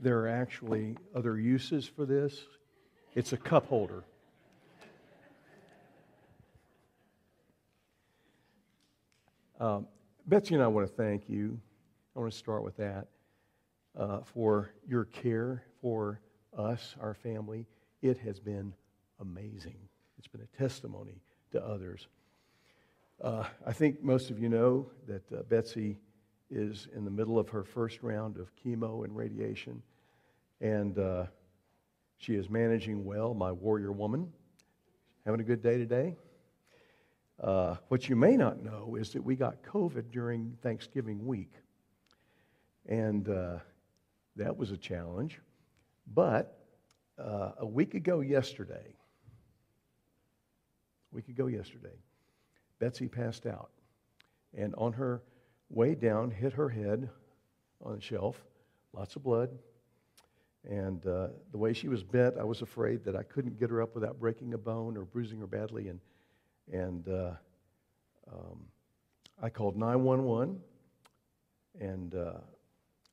there are actually other uses for this. It's a cup holder. Um, Betsy and I want to thank you. I want to start with that uh, for your care for us, our family. It has been amazing. It's been a testimony to others. Uh, I think most of you know that uh, Betsy is in the middle of her first round of chemo and radiation, and uh, she is managing well, my warrior woman. Having a good day today? Uh, what you may not know is that we got COVID during Thanksgiving week. And uh, that was a challenge. But uh, a week ago yesterday, a week ago yesterday, Betsy passed out. And on her way down, hit her head on the shelf, lots of blood. And uh, the way she was bent, I was afraid that I couldn't get her up without breaking a bone or bruising her badly. And, and uh, um, I called 911 and uh,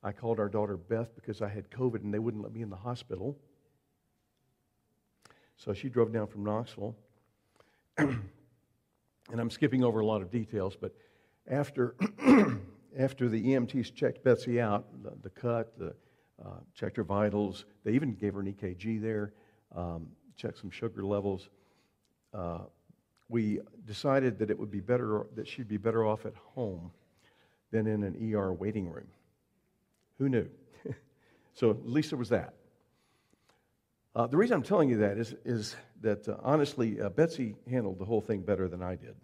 I called our daughter Beth because I had COVID and they wouldn't let me in the hospital. So she drove down from Knoxville. and I'm skipping over a lot of details, but after, after the EMTs checked Betsy out, the, the cut, the, uh, checked her vitals, they even gave her an EKG there, um, checked some sugar levels. Uh, we decided that it would be better, that she'd be better off at home than in an ER waiting room. Who knew? so at least there was that. Uh, the reason I'm telling you that is, is that uh, honestly, uh, Betsy handled the whole thing better than I did.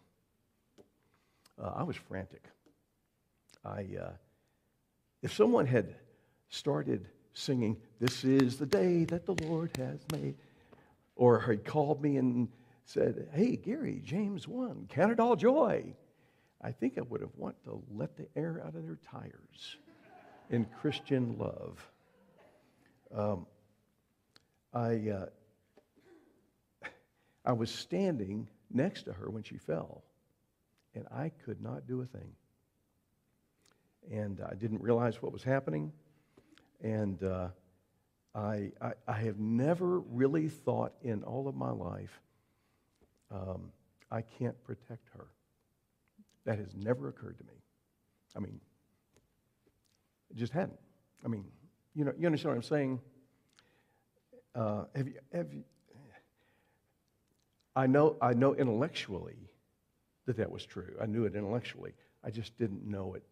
Uh, I was frantic. I, uh, if someone had started singing, This is the day that the Lord has made, or had called me and said, Hey, Gary, James one, count it all joy, I think I would have wanted to let the air out of their tires in Christian love. Um, I, uh, I was standing next to her when she fell, and I could not do a thing. And I didn't realize what was happening. And uh, I, I, I, have never really thought in all of my life, um, I can't protect her. That has never occurred to me. I mean, it just hadn't. I mean, you know, you understand what I'm saying? Uh, have you, have you, I know, I know intellectually that that was true. I knew it intellectually. I just didn't know it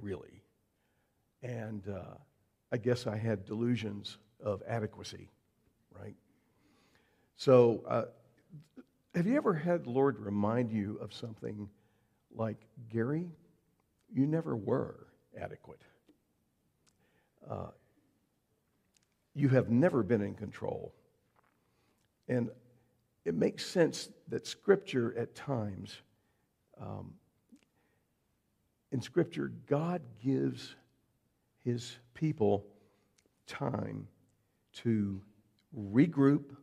really. And uh, I guess I had delusions of adequacy, right? So, uh, have you ever had the Lord remind you of something like, Gary, you never were adequate? Uh, you have never been in control. And it makes sense that Scripture at times, um, in Scripture, God gives His people time to regroup,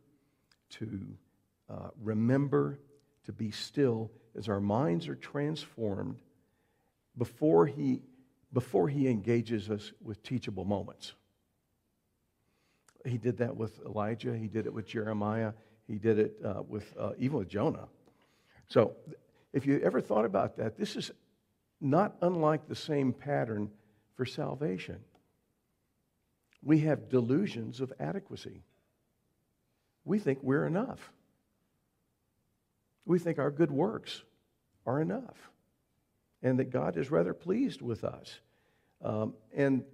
to uh, remember, to be still as our minds are transformed before He, before he engages us with teachable moments. He did that with Elijah. He did it with Jeremiah. He did it uh, with uh, even with Jonah. So, if you ever thought about that, this is not unlike the same pattern for salvation. We have delusions of adequacy. We think we're enough. We think our good works are enough, and that God is rather pleased with us, um, and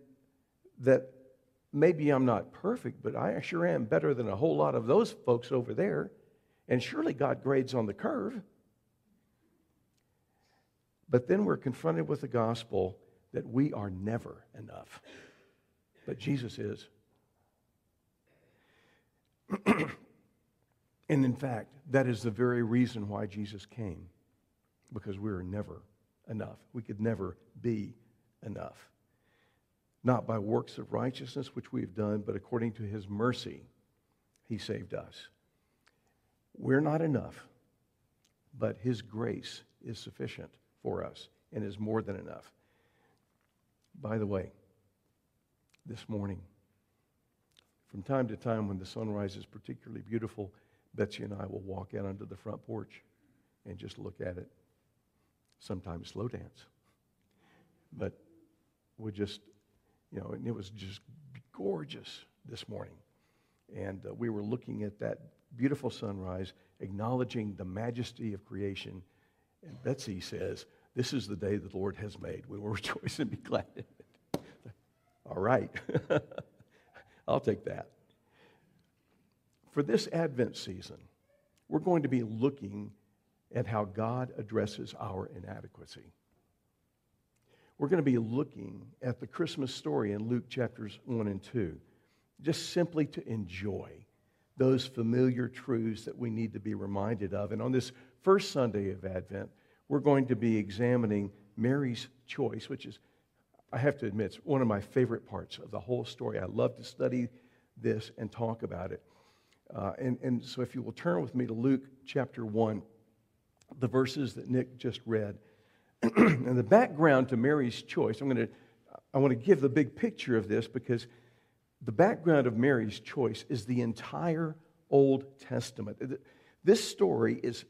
that maybe I'm not perfect, but I sure am better than a whole lot of those folks over there. And surely God grades on the curve. But then we're confronted with the gospel that we are never enough. But Jesus is. and in fact, that is the very reason why Jesus came, because we are never enough. We could never be enough not by works of righteousness which we have done, but according to his mercy, he saved us. We're not enough, but his grace is sufficient for us and is more than enough. By the way, this morning, from time to time when the sunrise is particularly beautiful, Betsy and I will walk out onto the front porch and just look at it. Sometimes slow dance. But we just, you know, and it was just gorgeous this morning. And uh, we were looking at that beautiful sunrise, acknowledging the majesty of creation. And Betsy says, This is the day the Lord has made. We will rejoice and be glad in it. All right. I'll take that. For this Advent season, we're going to be looking at how God addresses our inadequacy. We're going to be looking at the Christmas story in Luke chapters 1 and 2, just simply to enjoy those familiar truths that we need to be reminded of. And on this first Sunday of Advent, we're going to be examining Mary's choice, which is, I have to admit, it's one of my favorite parts of the whole story. I love to study this and talk about it. Uh, and, and so, if you will turn with me to Luke chapter 1, the verses that Nick just read. and the background to Mary's choice, I'm going to, I want to give the big picture of this because the background of Mary's choice is the entire Old Testament. This story is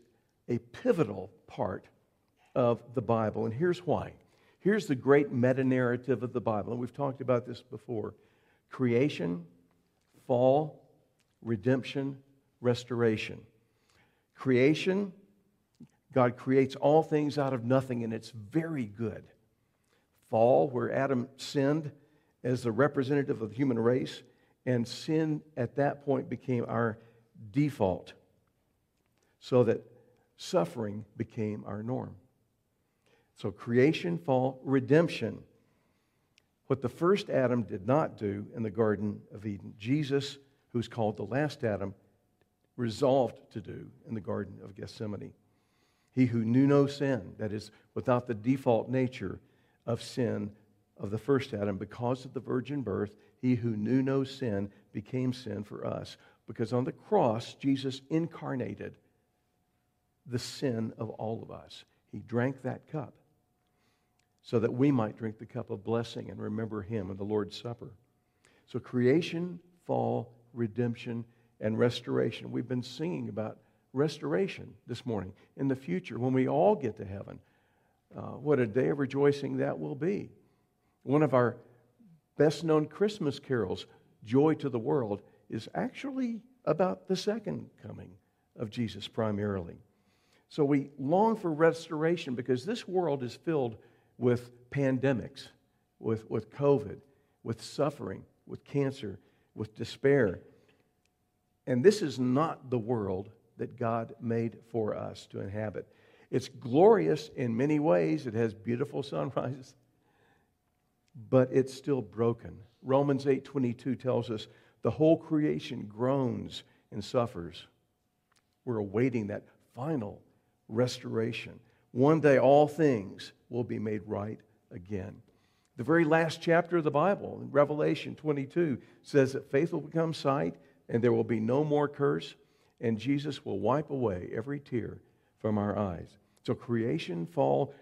a pivotal part of the Bible, and here's why. Here's the great meta narrative of the Bible, and we've talked about this before creation, fall, redemption, restoration. Creation, God creates all things out of nothing, and it's very good. Fall, where Adam sinned as the representative of the human race, and sin at that point became our default, so that suffering became our norm. So, creation, fall, redemption. What the first Adam did not do in the Garden of Eden, Jesus, who's called the last Adam, resolved to do in the Garden of Gethsemane. He who knew no sin, that is, without the default nature of sin of the first Adam, because of the virgin birth, he who knew no sin became sin for us. Because on the cross, Jesus incarnated the sin of all of us. He drank that cup so that we might drink the cup of blessing and remember him in the Lord's Supper. So, creation, fall, redemption, and restoration. We've been singing about restoration this morning. In the future, when we all get to heaven, uh, what a day of rejoicing that will be. One of our best known Christmas carols, Joy to the World, is actually about the second coming of Jesus primarily. So we long for restoration because this world is filled with pandemics, with, with COVID, with suffering, with cancer, with despair. And this is not the world that God made for us to inhabit. It's glorious in many ways. It has beautiful sunrises, but it's still broken. Romans 8:22 tells us the whole creation groans and suffers. We're awaiting that final restoration. One day all things will be made right again. The very last chapter of the Bible, in Revelation 22, says that faith will become sight and there will be no more curse, and Jesus will wipe away every tear from our eyes. So, creation, fall,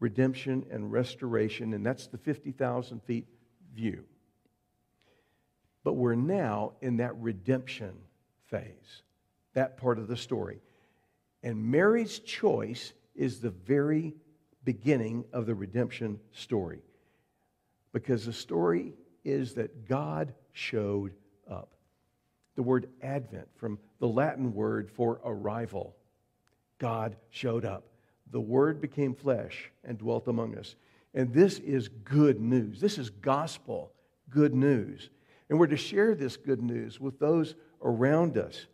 redemption, and restoration, and that's the 50,000 feet view. But we're now in that redemption phase, that part of the story. And Mary's choice is the very beginning of the redemption story. Because the story is that God showed up. The word Advent, from the Latin word for arrival, God showed up. The Word became flesh and dwelt among us. And this is good news. This is gospel good news. And we're to share this good news with those around us.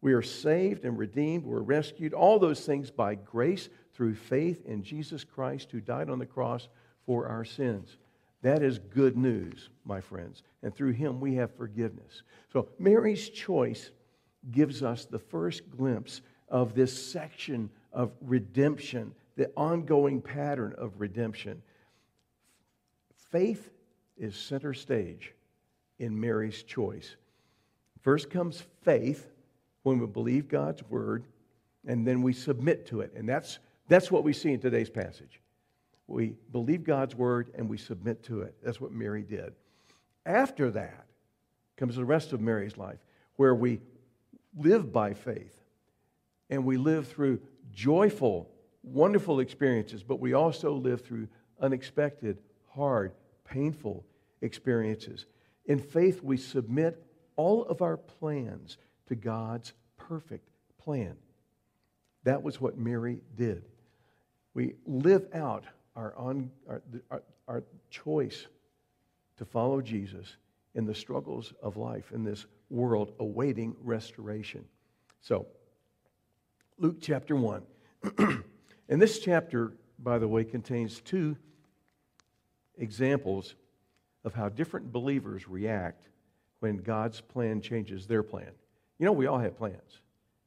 We are saved and redeemed. We're rescued. All those things by grace through faith in Jesus Christ who died on the cross for our sins. That is good news, my friends. And through him we have forgiveness. So Mary's choice gives us the first glimpse of this section of redemption, the ongoing pattern of redemption. Faith is center stage in Mary's choice. First comes faith when we believe God's word, and then we submit to it. And that's, that's what we see in today's passage. We believe God's word and we submit to it. That's what Mary did. After that, comes the rest of Mary's life, where we live by faith and we live through joyful, wonderful experiences, but we also live through unexpected, hard, painful experiences. In faith, we submit all of our plans to God's perfect plan. That was what Mary did. We live out our, on, our, our, our choice to follow Jesus in the struggles of life in this world awaiting restoration. So, Luke chapter 1. and this chapter, by the way, contains two examples of how different believers react when God's plan changes their plan. You know, we all have plans,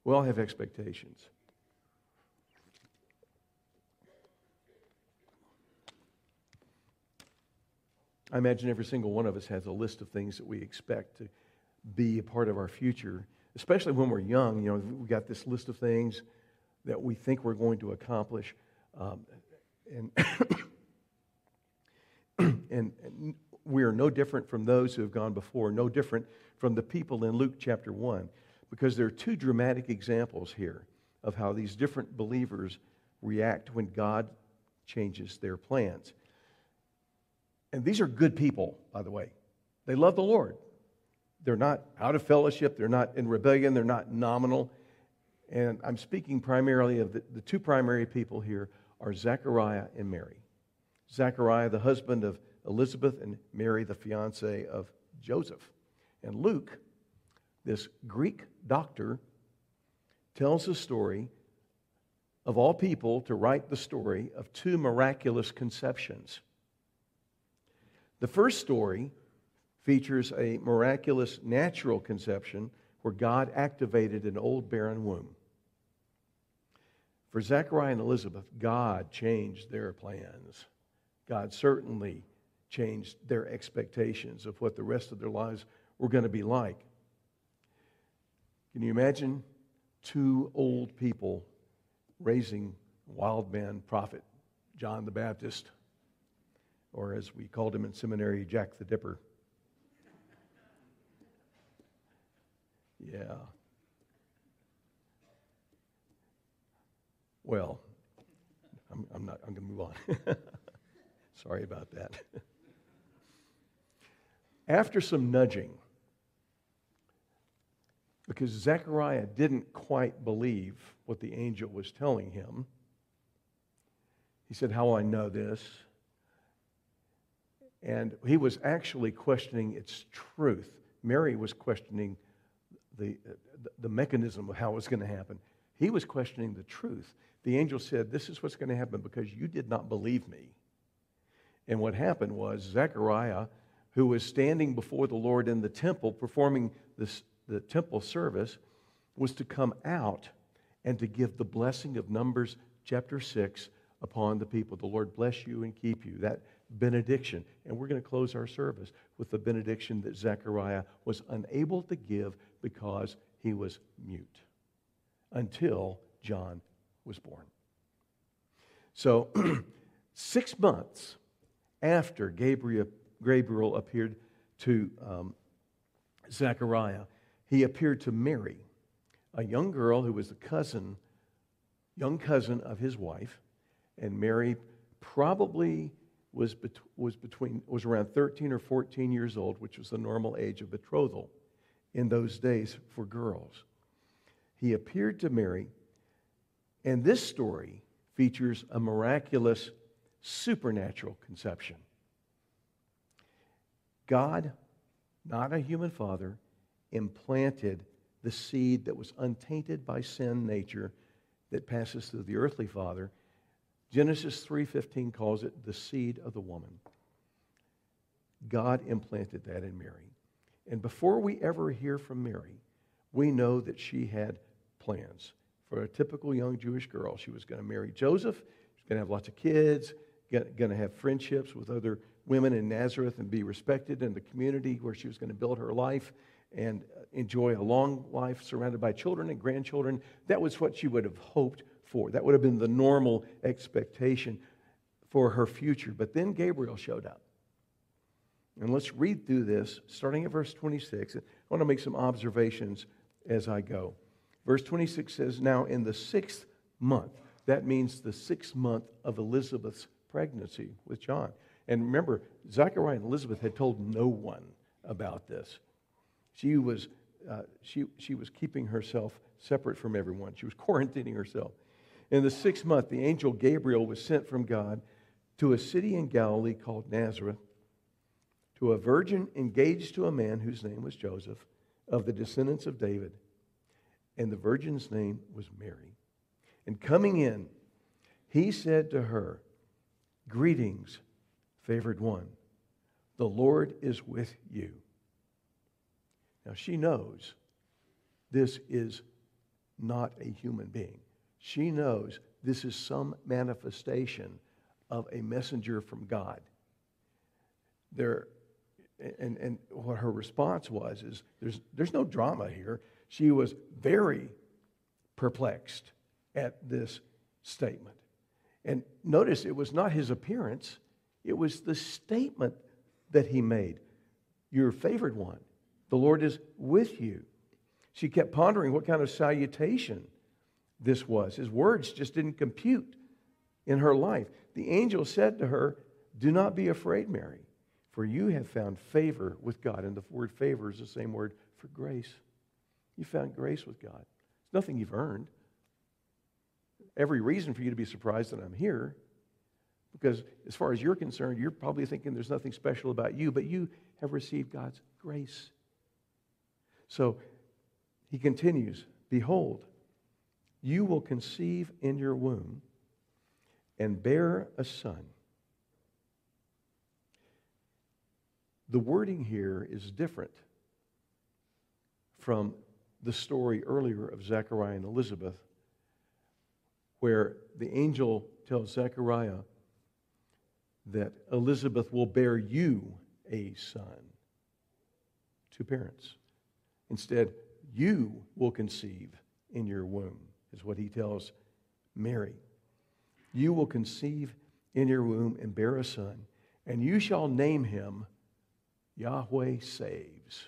we all have expectations. I imagine every single one of us has a list of things that we expect to be a part of our future, especially when we're young. You know, we got this list of things that we think we're going to accomplish. Um, and, and, and we are no different from those who have gone before, no different from the people in Luke chapter 1, because there are two dramatic examples here of how these different believers react when God changes their plans. And these are good people, by the way. They love the Lord. They're not out of fellowship, they're not in rebellion, they're not nominal. And I'm speaking primarily of the, the two primary people here are Zechariah and Mary. Zechariah, the husband of Elizabeth, and Mary, the fiance of Joseph. And Luke, this Greek doctor, tells the story of all people to write the story of two miraculous conceptions. The first story features a miraculous natural conception where God activated an old barren womb. For Zechariah and Elizabeth, God changed their plans. God certainly changed their expectations of what the rest of their lives were going to be like. Can you imagine two old people raising wild man prophet John the Baptist? Or as we called him in seminary, Jack the Dipper. Yeah. Well, I'm, I'm not, I'm going to move on. Sorry about that. After some nudging, because Zechariah didn't quite believe what the angel was telling him, he said, How will I know this? And he was actually questioning its truth. Mary was questioning the, the mechanism of how it was going to happen. He was questioning the truth. The angel said, This is what's going to happen because you did not believe me. And what happened was Zechariah, who was standing before the Lord in the temple performing this, the temple service, was to come out and to give the blessing of Numbers chapter 6 upon the people. The Lord bless you and keep you. That benediction. And we're going to close our service with the benediction that Zechariah was unable to give because he was mute until John was born. So, six months after Gabriel, Gabriel appeared to um, Zechariah, he appeared to Mary, a young girl who was the cousin, young cousin of his wife, and Mary probably was, bet- was, between, was around 13 or 14 years old, which was the normal age of betrothal in those days for girls. He appeared to Mary, and this story features a miraculous supernatural conception. God, not a human father, implanted the seed that was untainted by sin nature that passes through the earthly father Genesis 3:15 calls it the seed of the woman. God implanted that in Mary. And before we ever hear from Mary, we know that she had plans. For a typical young Jewish girl, she was going to marry Joseph, she's going to have lots of kids, going to have friendships with other women in Nazareth and be respected in the community where she was going to build her life and enjoy a long life surrounded by children and grandchildren. That was what she would have hoped for. That would have been the normal expectation for her future. But then Gabriel showed up. And let's read through this, starting at verse 26. I want to make some observations as I go. Verse 26 says, Now in the sixth month, that means the sixth month of Elizabeth's pregnancy with John. And remember, Zechariah and Elizabeth had told no one about this. She was, uh, she, she was keeping herself separate from everyone, she was quarantining herself. In the sixth month, the angel Gabriel was sent from God to a city in Galilee called Nazareth to a virgin engaged to a man whose name was Joseph of the descendants of David. And the virgin's name was Mary. And coming in, he said to her, Greetings, favored one. The Lord is with you. Now she knows this is not a human being. She knows this is some manifestation of a messenger from God. There, and, and what her response was is there's, there's no drama here. She was very perplexed at this statement. And notice it was not his appearance, it was the statement that he made. Your favored one, the Lord is with you. She kept pondering what kind of salutation this was. His words just didn't compute in her life. The angel said to her, Do not be afraid, Mary, for you have found favor with God. And the word favor is the same word for grace. You found grace with God. It's nothing you've earned. Every reason for you to be surprised that I'm here, because as far as you're concerned, you're probably thinking there's nothing special about you, but you have received God's grace. So he continues Behold, you will conceive in your womb and bear a son. The wording here is different from the story earlier of Zechariah and Elizabeth, where the angel tells Zechariah that Elizabeth will bear you a son. Two parents. Instead, you will conceive in your womb, is what he tells Mary. You will conceive in your womb and bear a son, and you shall name him Yahweh Saves.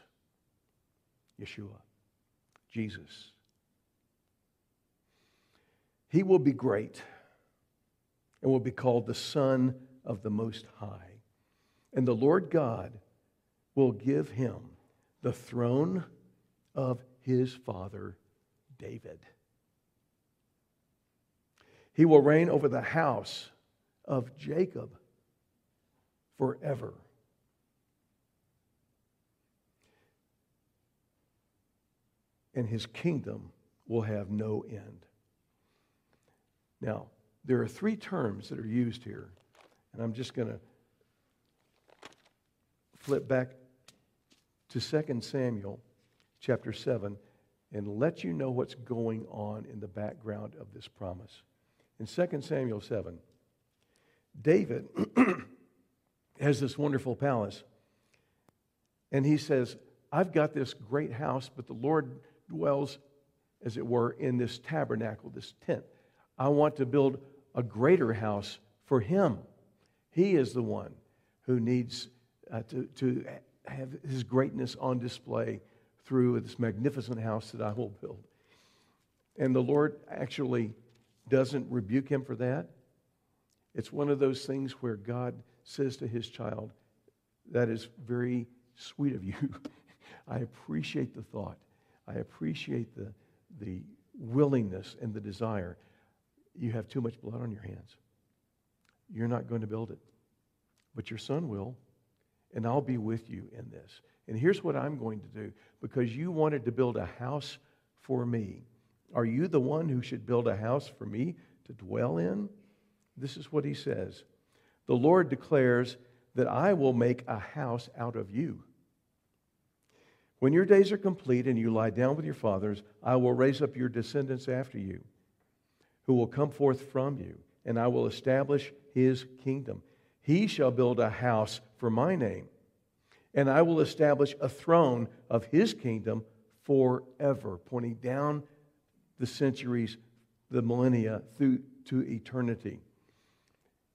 Yeshua, Jesus. He will be great and will be called the Son of the Most High. And the Lord God will give him the throne of his father David. He will reign over the house of Jacob forever. And his kingdom will have no end. Now, there are three terms that are used here, and I'm just going to flip back to 2 Samuel chapter 7 and let you know what's going on in the background of this promise. In 2 Samuel 7, David has this wonderful palace, and he says, I've got this great house, but the Lord dwells, as it were, in this tabernacle, this tent. I want to build a greater house for him. He is the one who needs uh, to, to have his greatness on display through this magnificent house that I will build. And the Lord actually doesn't rebuke him for that. It's one of those things where God says to his child, That is very sweet of you. I appreciate the thought. I appreciate the, the willingness and the desire. You have too much blood on your hands. You're not going to build it, but your son will, and I'll be with you in this. And here's what I'm going to do because you wanted to build a house for me. Are you the one who should build a house for me to dwell in? This is what he says The Lord declares that I will make a house out of you. When your days are complete and you lie down with your fathers, I will raise up your descendants after you, who will come forth from you, and I will establish his kingdom. He shall build a house for my name and I will establish a throne of his kingdom forever, pointing down the centuries, the millennia, through to eternity.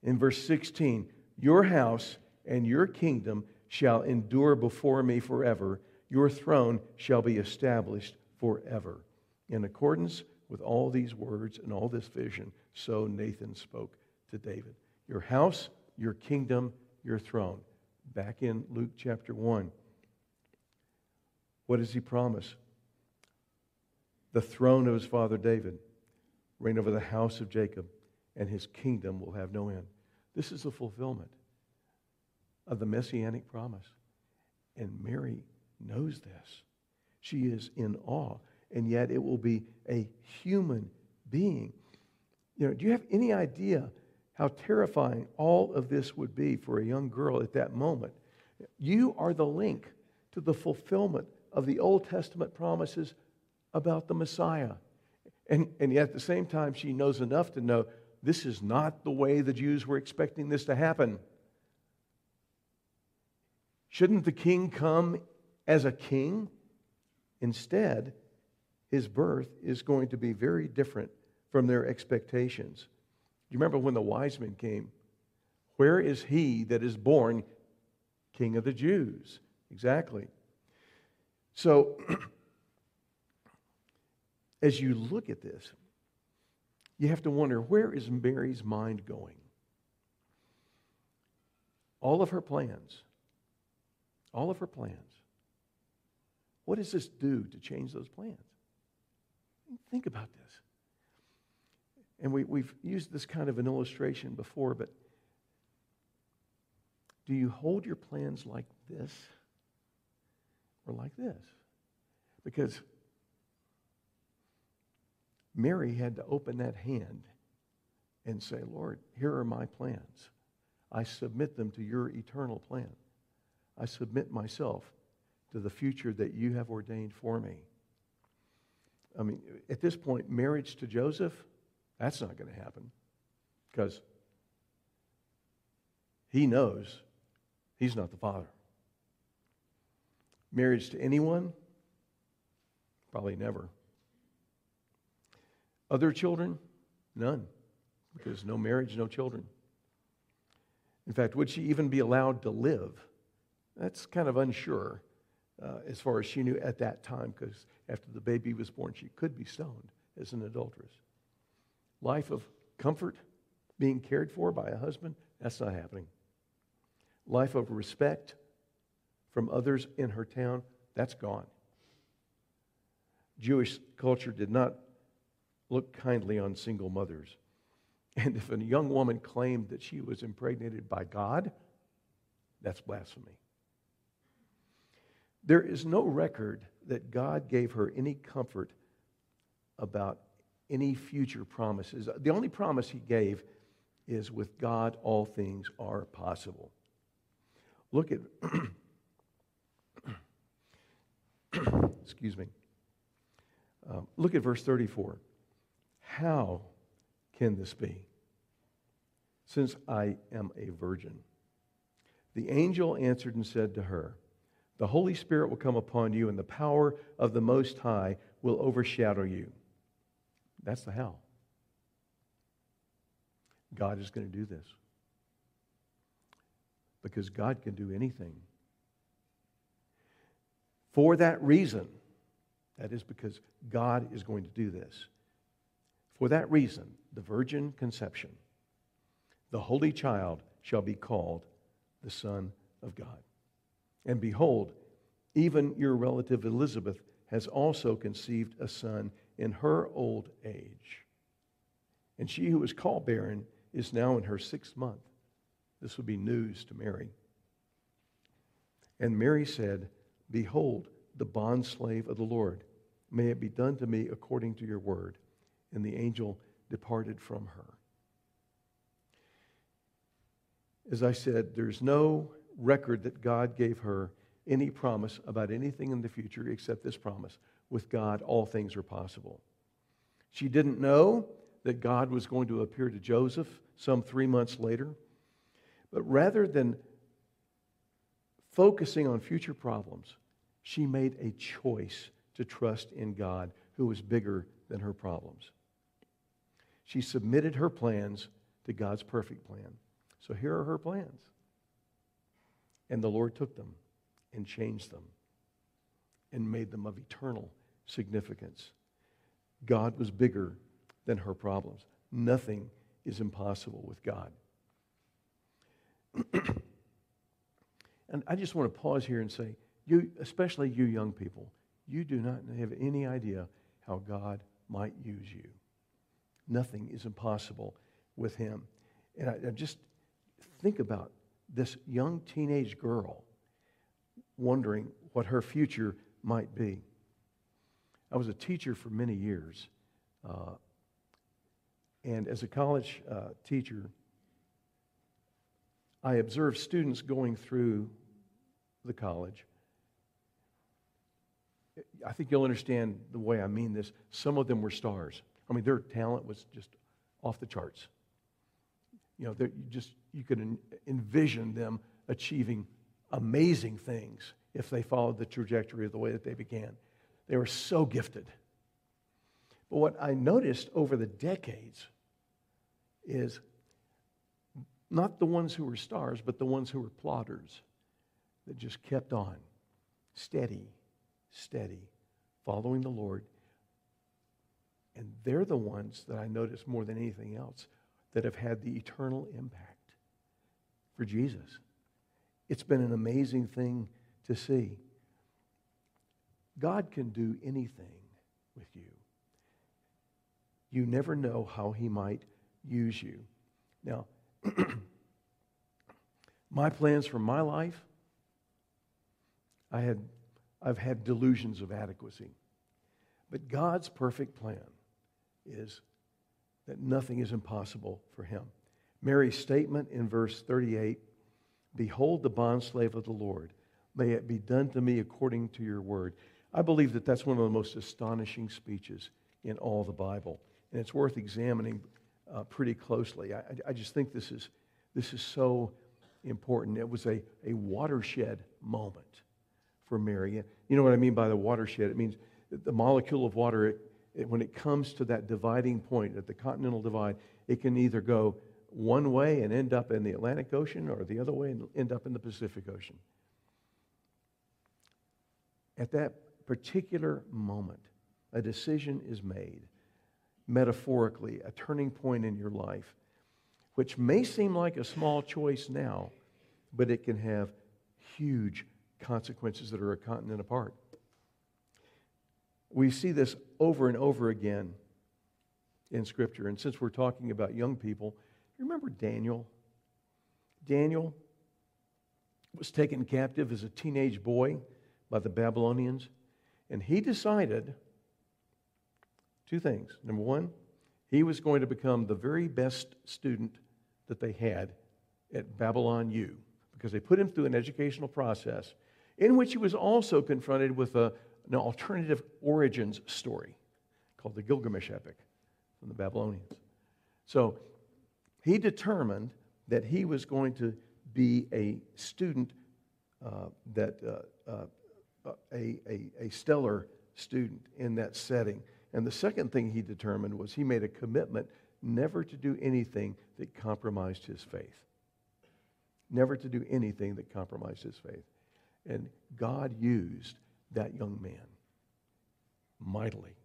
In verse 16, your house and your kingdom shall endure before me forever. Your throne shall be established forever. In accordance with all these words and all this vision, so Nathan spoke to David. Your house, your kingdom, your throne. Back in Luke chapter 1. What does he promise? The throne of his father David, reign over the house of Jacob, and his kingdom will have no end. This is the fulfillment of the messianic promise. And Mary knows this. She is in awe, and yet it will be a human being. You know, do you have any idea how terrifying all of this would be for a young girl at that moment? You are the link to the fulfillment of the Old Testament promises about the Messiah. And, and yet at the same time, she knows enough to know this is not the way the Jews were expecting this to happen. Shouldn't the king come as a king? Instead, his birth is going to be very different from their expectations. Do you remember when the wise men came? Where is he that is born king of the Jews? Exactly. So, as you look at this, you have to wonder where is Mary's mind going? All of her plans all of her plans. What does this do to change those plans? Think about this. And we, we've used this kind of an illustration before, but do you hold your plans like this or like this? Because Mary had to open that hand and say, Lord, here are my plans. I submit them to your eternal plan. I submit myself to the future that you have ordained for me. I mean, at this point, marriage to Joseph, that's not going to happen because he knows he's not the father. Marriage to anyone, probably never. Other children, none, because no marriage, no children. In fact, would she even be allowed to live? That's kind of unsure uh, as far as she knew at that time, because after the baby was born, she could be stoned as an adulteress. Life of comfort, being cared for by a husband, that's not happening. Life of respect from others in her town, that's gone. Jewish culture did not look kindly on single mothers. And if a young woman claimed that she was impregnated by God, that's blasphemy. There is no record that God gave her any comfort about any future promises. The only promise he gave is with God, all things are possible. Look at, excuse me, um, look at verse 34. How can this be? Since I am a virgin. The angel answered and said to her, the Holy Spirit will come upon you, and the power of the Most High will overshadow you. That's the how. God is going to do this. Because God can do anything. For that reason, that is because God is going to do this. For that reason, the virgin conception, the holy child shall be called the Son of God. And behold, even your relative Elizabeth has also conceived a son in her old age. And she who was called barren is now in her sixth month. This would be news to Mary. And Mary said, Behold, the bondslave of the Lord. May it be done to me according to your word. And the angel departed from her. As I said, there's no record that God gave her any promise about anything in the future except this promise with God, all things are possible. She didn't know that God was going to appear to Joseph some three months later. But rather than focusing on future problems, she made a choice to trust in God, who was bigger than her problems. She submitted her plans to God's perfect plan. So here are her plans And the Lord took them and changed them and made them of eternal significance. God was bigger than her problems. Nothing is impossible with God. and I just want to pause here and say, you, especially you young people, you do not have any idea how God might use you. Nothing is impossible with him. And I, I just think about this young teenage girl wondering what her future might be. I was a teacher for many years. Uh, and as a college uh, teacher, I observed students going through the college. I think you'll understand the way I mean this. Some of them were stars. I mean, their talent was just off the charts. You know, you just you could envision them achieving amazing things if they followed the trajectory of the way that they began. They were so gifted. But what I noticed over the decades is not the ones who were stars, but the ones who were plodders that just kept on, steady, steady, following the Lord. And they're the ones that I notice more than anything else that have had the eternal impact for Jesus. It's been an amazing thing to see. God can do anything with you. You never know how He might use you. Now, my plans for my life, I had, I've had delusions of adequacy. But God's perfect plan is that nothing is impossible for him. Mary's statement in verse 38 Behold the bondslave of the Lord. May it be done to me according to your word. I believe that that's one of the most astonishing speeches in all the Bible. And it's worth examining uh, pretty closely. I, I just think this is, this is so important. It was a, a watershed moment for Mary. You know what I mean by the watershed? It means the molecule of water, it, it, when it comes to that dividing point at the continental divide, it can either go one way and end up in the Atlantic Ocean or the other way and end up in the Pacific Ocean. At that particular moment, a decision is made metaphorically, a turning point in your life, which may seem like a small choice now, but it can have huge consequences that are a continent apart. We see this over and over again in Scripture. And since we're talking about young people, remember Daniel? Daniel was taken captive as a teenage boy by the Babylonians, and he decided Two things. Number one, he was going to become the very best student that they had at Babylon U because they put him through an educational process in which he was also confronted with a, an alternative origins story called the Gilgamesh epic from the Babylonians. So he determined that he was going to be a student uh, that uh, uh, a, a, a stellar student in that setting. And the second thing he determined was he made a commitment never to do anything that compromised his faith. Never to do anything that compromised his faith. And God used that young man mightily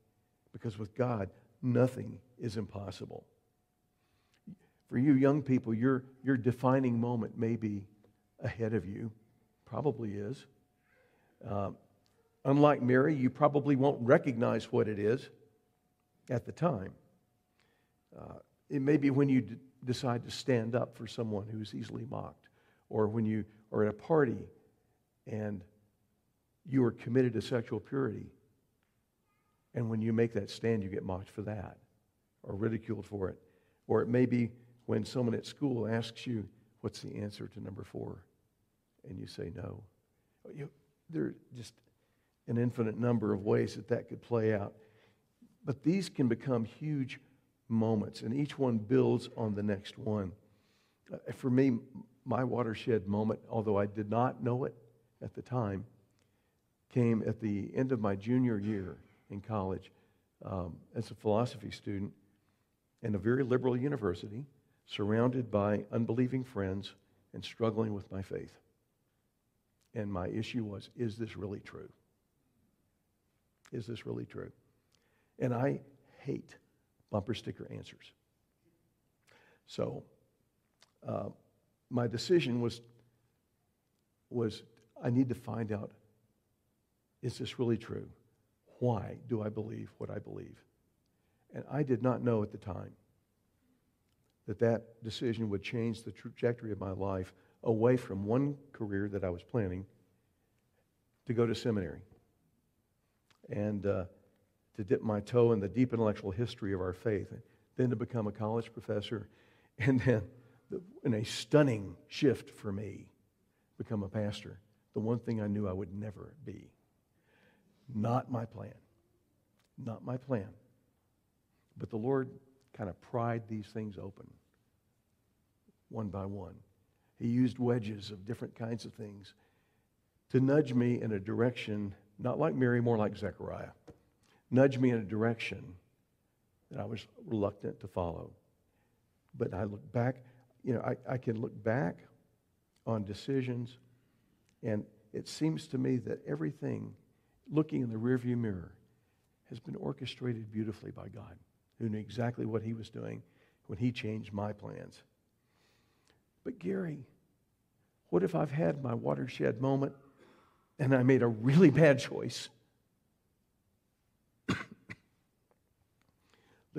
because with God, nothing is impossible. For you young people, your, your defining moment may be ahead of you, probably is. Uh, unlike Mary, you probably won't recognize what it is at the time. Uh, it may be when you d- decide to stand up for someone who's easily mocked, or when you are at a party and you are committed to sexual purity, and when you make that stand, you get mocked for that or ridiculed for it. Or it may be when someone at school asks you, What's the answer to number four? And you say no. You, there are just an infinite number of ways that that could play out. But these can become huge moments, and each one builds on the next one. Uh, for me, my watershed moment, although I did not know it at the time, came at the end of my junior year in college um, as a philosophy student in a very liberal university, surrounded by unbelieving friends and struggling with my faith. And my issue was is this really true? Is this really true? And I hate bumper sticker answers. So uh, my decision was, was I need to find out is this really true? Why do I believe what I believe? And I did not know at the time that that decision would change the trajectory of my life away from one career that I was planning to go to seminary and uh, to dip my toe in the deep intellectual history of our faith, and then to become a college professor, and then, in a stunning shift for me, become a pastor. The one thing I knew I would never be. Not my plan. Not my plan. But the Lord kind of pried these things open one by one. He used wedges of different kinds of things to nudge me in a direction, not like Mary, more like Zechariah, nudge me in a direction that I was reluctant to follow. But I look back, you know, I, I can look back on decisions, and it seems to me that everything, looking in the rearview mirror, has been orchestrated beautifully by God, who knew exactly what he was doing when he changed my plans. But Gary, what if I've had my watershed moment and I made a really bad choice? the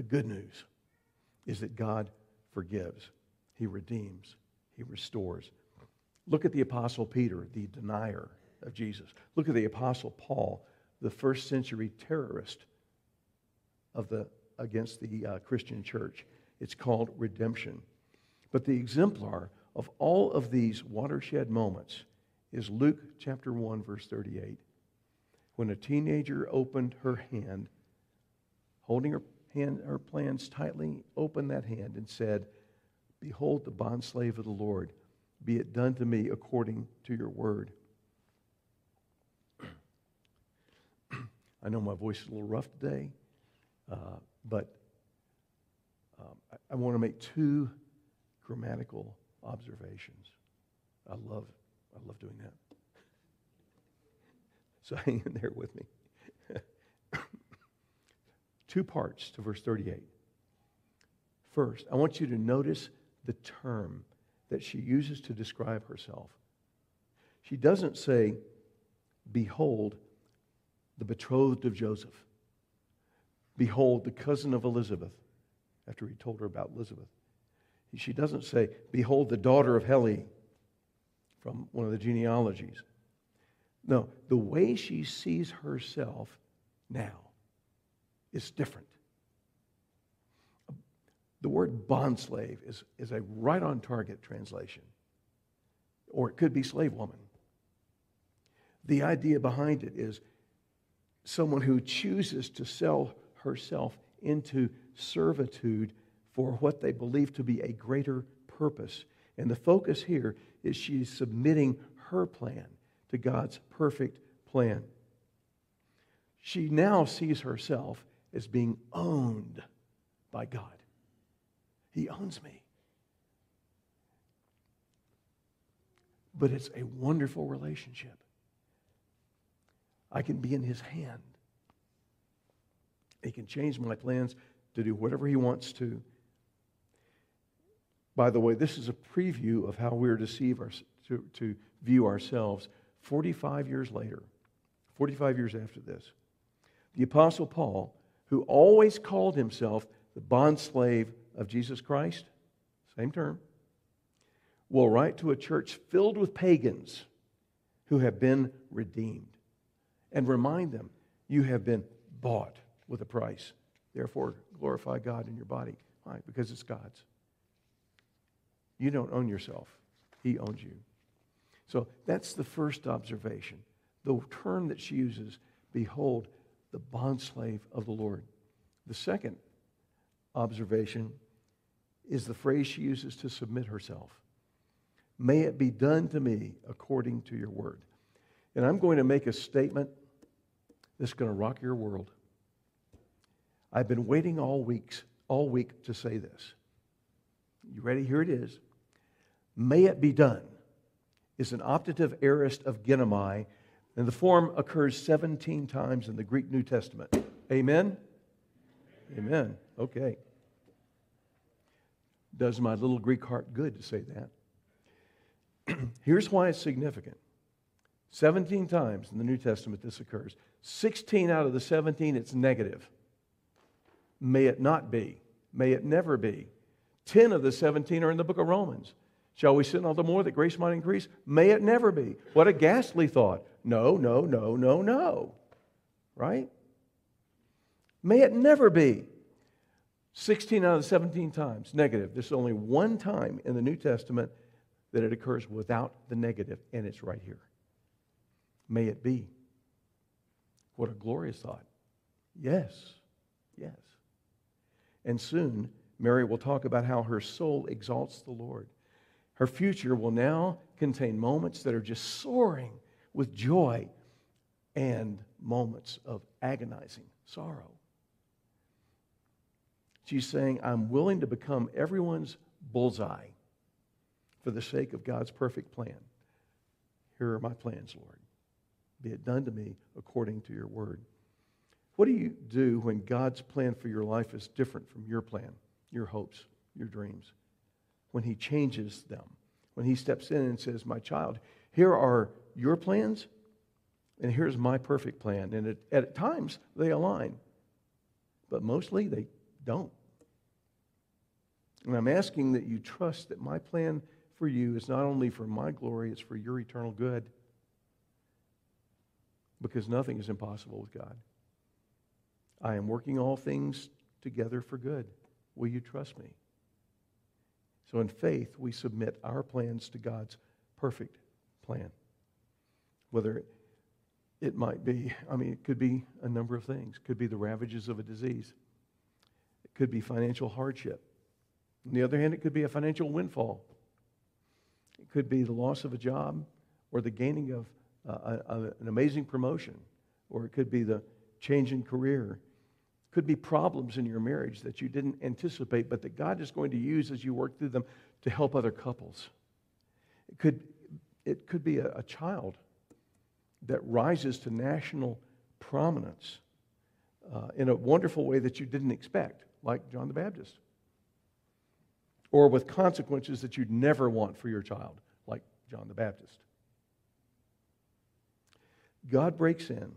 good news is that God forgives, He redeems, He restores. Look at the Apostle Peter, the denier of Jesus. Look at the Apostle Paul, the first century terrorist of the, against the uh, Christian church. It's called redemption. But the exemplar of all of these watershed moments is Luke chapter 1, verse 38. When a teenager opened her hand, holding her, hand, her plans tightly, opened that hand and said, Behold the bondslave of the Lord, be it done to me according to your word. I know my voice is a little rough today, uh, but um, I, I want to make two grammatical observations. I love, I love doing that. So hang in there with me. Two parts to verse 38. First, I want you to notice the term that she uses to describe herself. She doesn't say, Behold, the betrothed of Joseph. Behold, the cousin of Elizabeth, after he told her about Elizabeth. She doesn't say, Behold, the daughter of Heli from one of the genealogies. No, the way she sees herself now is different. The word bondslave is, is a right on target translation, or it could be slave woman. The idea behind it is someone who chooses to sell herself into servitude for what they believe to be a greater purpose. And the focus here is she's submitting her plan to God's perfect plan. She now sees herself as being owned by God. He owns me. But it's a wonderful relationship. I can be in his hand. He can change my plans to do whatever he wants to. By the way, this is a preview of how we're to, our, to, to view ourselves 45 years later, 45 years after this. The Apostle Paul, who always called himself the bondslave of Jesus Christ, same term, will write to a church filled with pagans who have been redeemed and remind them, you have been bought with a price. Therefore, glorify God in your body. Why? Because it's God's. You don't own yourself, He owns you. So that's the first observation. The term that she uses, behold, the bondslave of the Lord. The second observation is the phrase she uses to submit herself. May it be done to me according to your word. And I'm going to make a statement that's going to rock your world. I've been waiting all weeks, all week to say this. You ready? Here it is. May it be done is an optative aorist of ginomai, and the form occurs 17 times in the Greek New Testament. Amen? Amen. Okay. Does my little Greek heart good to say that? Here's why it's significant 17 times in the New Testament this occurs. 16 out of the 17, it's negative. May it not be. May it never be. 10 of the 17 are in the book of Romans. Shall we sin all the more that grace might increase? May it never be. What a ghastly thought. No, no, no, no, no. Right? May it never be. 16 out of the 17 times negative. There's only one time in the New Testament that it occurs without the negative, and it's right here. May it be. What a glorious thought. Yes, yes. And soon, Mary will talk about how her soul exalts the Lord. Her future will now contain moments that are just soaring with joy and moments of agonizing sorrow. She's saying, I'm willing to become everyone's bullseye for the sake of God's perfect plan. Here are my plans, Lord. Be it done to me according to your word. What do you do when God's plan for your life is different from your plan, your hopes, your dreams? When He changes them, when He steps in and says, My child, here are your plans, and here's my perfect plan. And at, at times, they align, but mostly they don't. And I'm asking that you trust that my plan for you is not only for my glory, it's for your eternal good. Because nothing is impossible with God. I am working all things together for good. Will you trust me? So, in faith, we submit our plans to God's perfect plan. Whether it might be, I mean, it could be a number of things. It could be the ravages of a disease, it could be financial hardship. On the other hand, it could be a financial windfall, it could be the loss of a job or the gaining of a, a, an amazing promotion, or it could be the change in career could be problems in your marriage that you didn't anticipate, but that God is going to use as you work through them to help other couples. It could, it could be a, a child that rises to national prominence uh, in a wonderful way that you didn't expect, like John the Baptist. Or with consequences that you'd never want for your child, like John the Baptist. God breaks in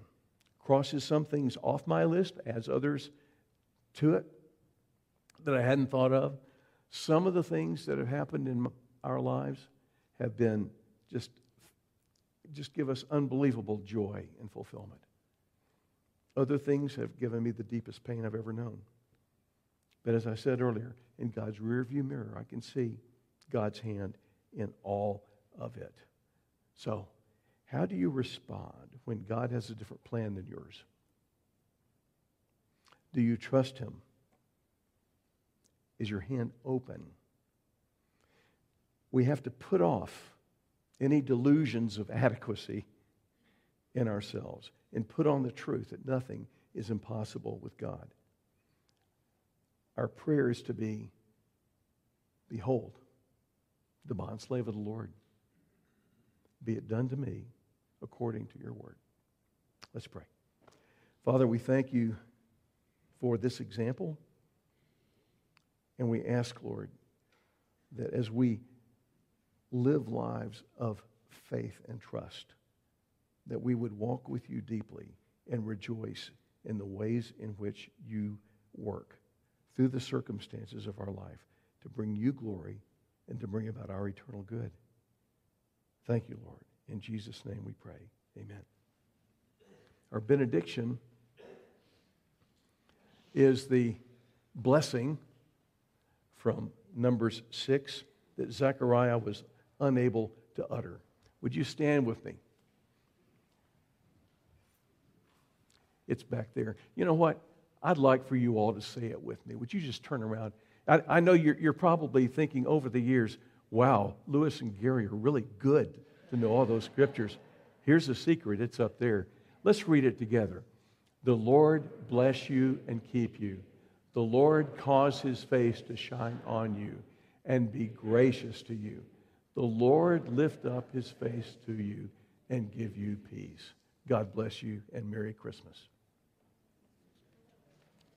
crosses some things off my list, adds others to it that I hadn't thought of. Some of the things that have happened in our lives have been just, just give us unbelievable joy and fulfillment. Other things have given me the deepest pain I've ever known. But as I said earlier, in God's rearview mirror, I can see God's hand in all of it. So, how do you respond when God has a different plan than yours? Do you trust Him? Is your hand open? We have to put off any delusions of adequacy in ourselves and put on the truth that nothing is impossible with God. Our prayer is to be Behold, the bondslave of the Lord. Be it done to me according to your word. Let's pray. Father, we thank you for this example. And we ask, Lord, that as we live lives of faith and trust, that we would walk with you deeply and rejoice in the ways in which you work through the circumstances of our life to bring you glory and to bring about our eternal good. Thank you, Lord. In Jesus' name we pray. Amen. Our benediction is the blessing from Numbers 6 that Zechariah was unable to utter. Would you stand with me? It's back there. You know what? I'd like for you all to say it with me. Would you just turn around? I, I know you're, you're probably thinking over the years, wow, Lewis and Gary are really good to know all those scriptures. Here's the secret it's up there. Let's read it together. The Lord bless you and keep you. The Lord cause his face to shine on you and be gracious to you. The Lord lift up his face to you and give you peace. God bless you and Merry Christmas.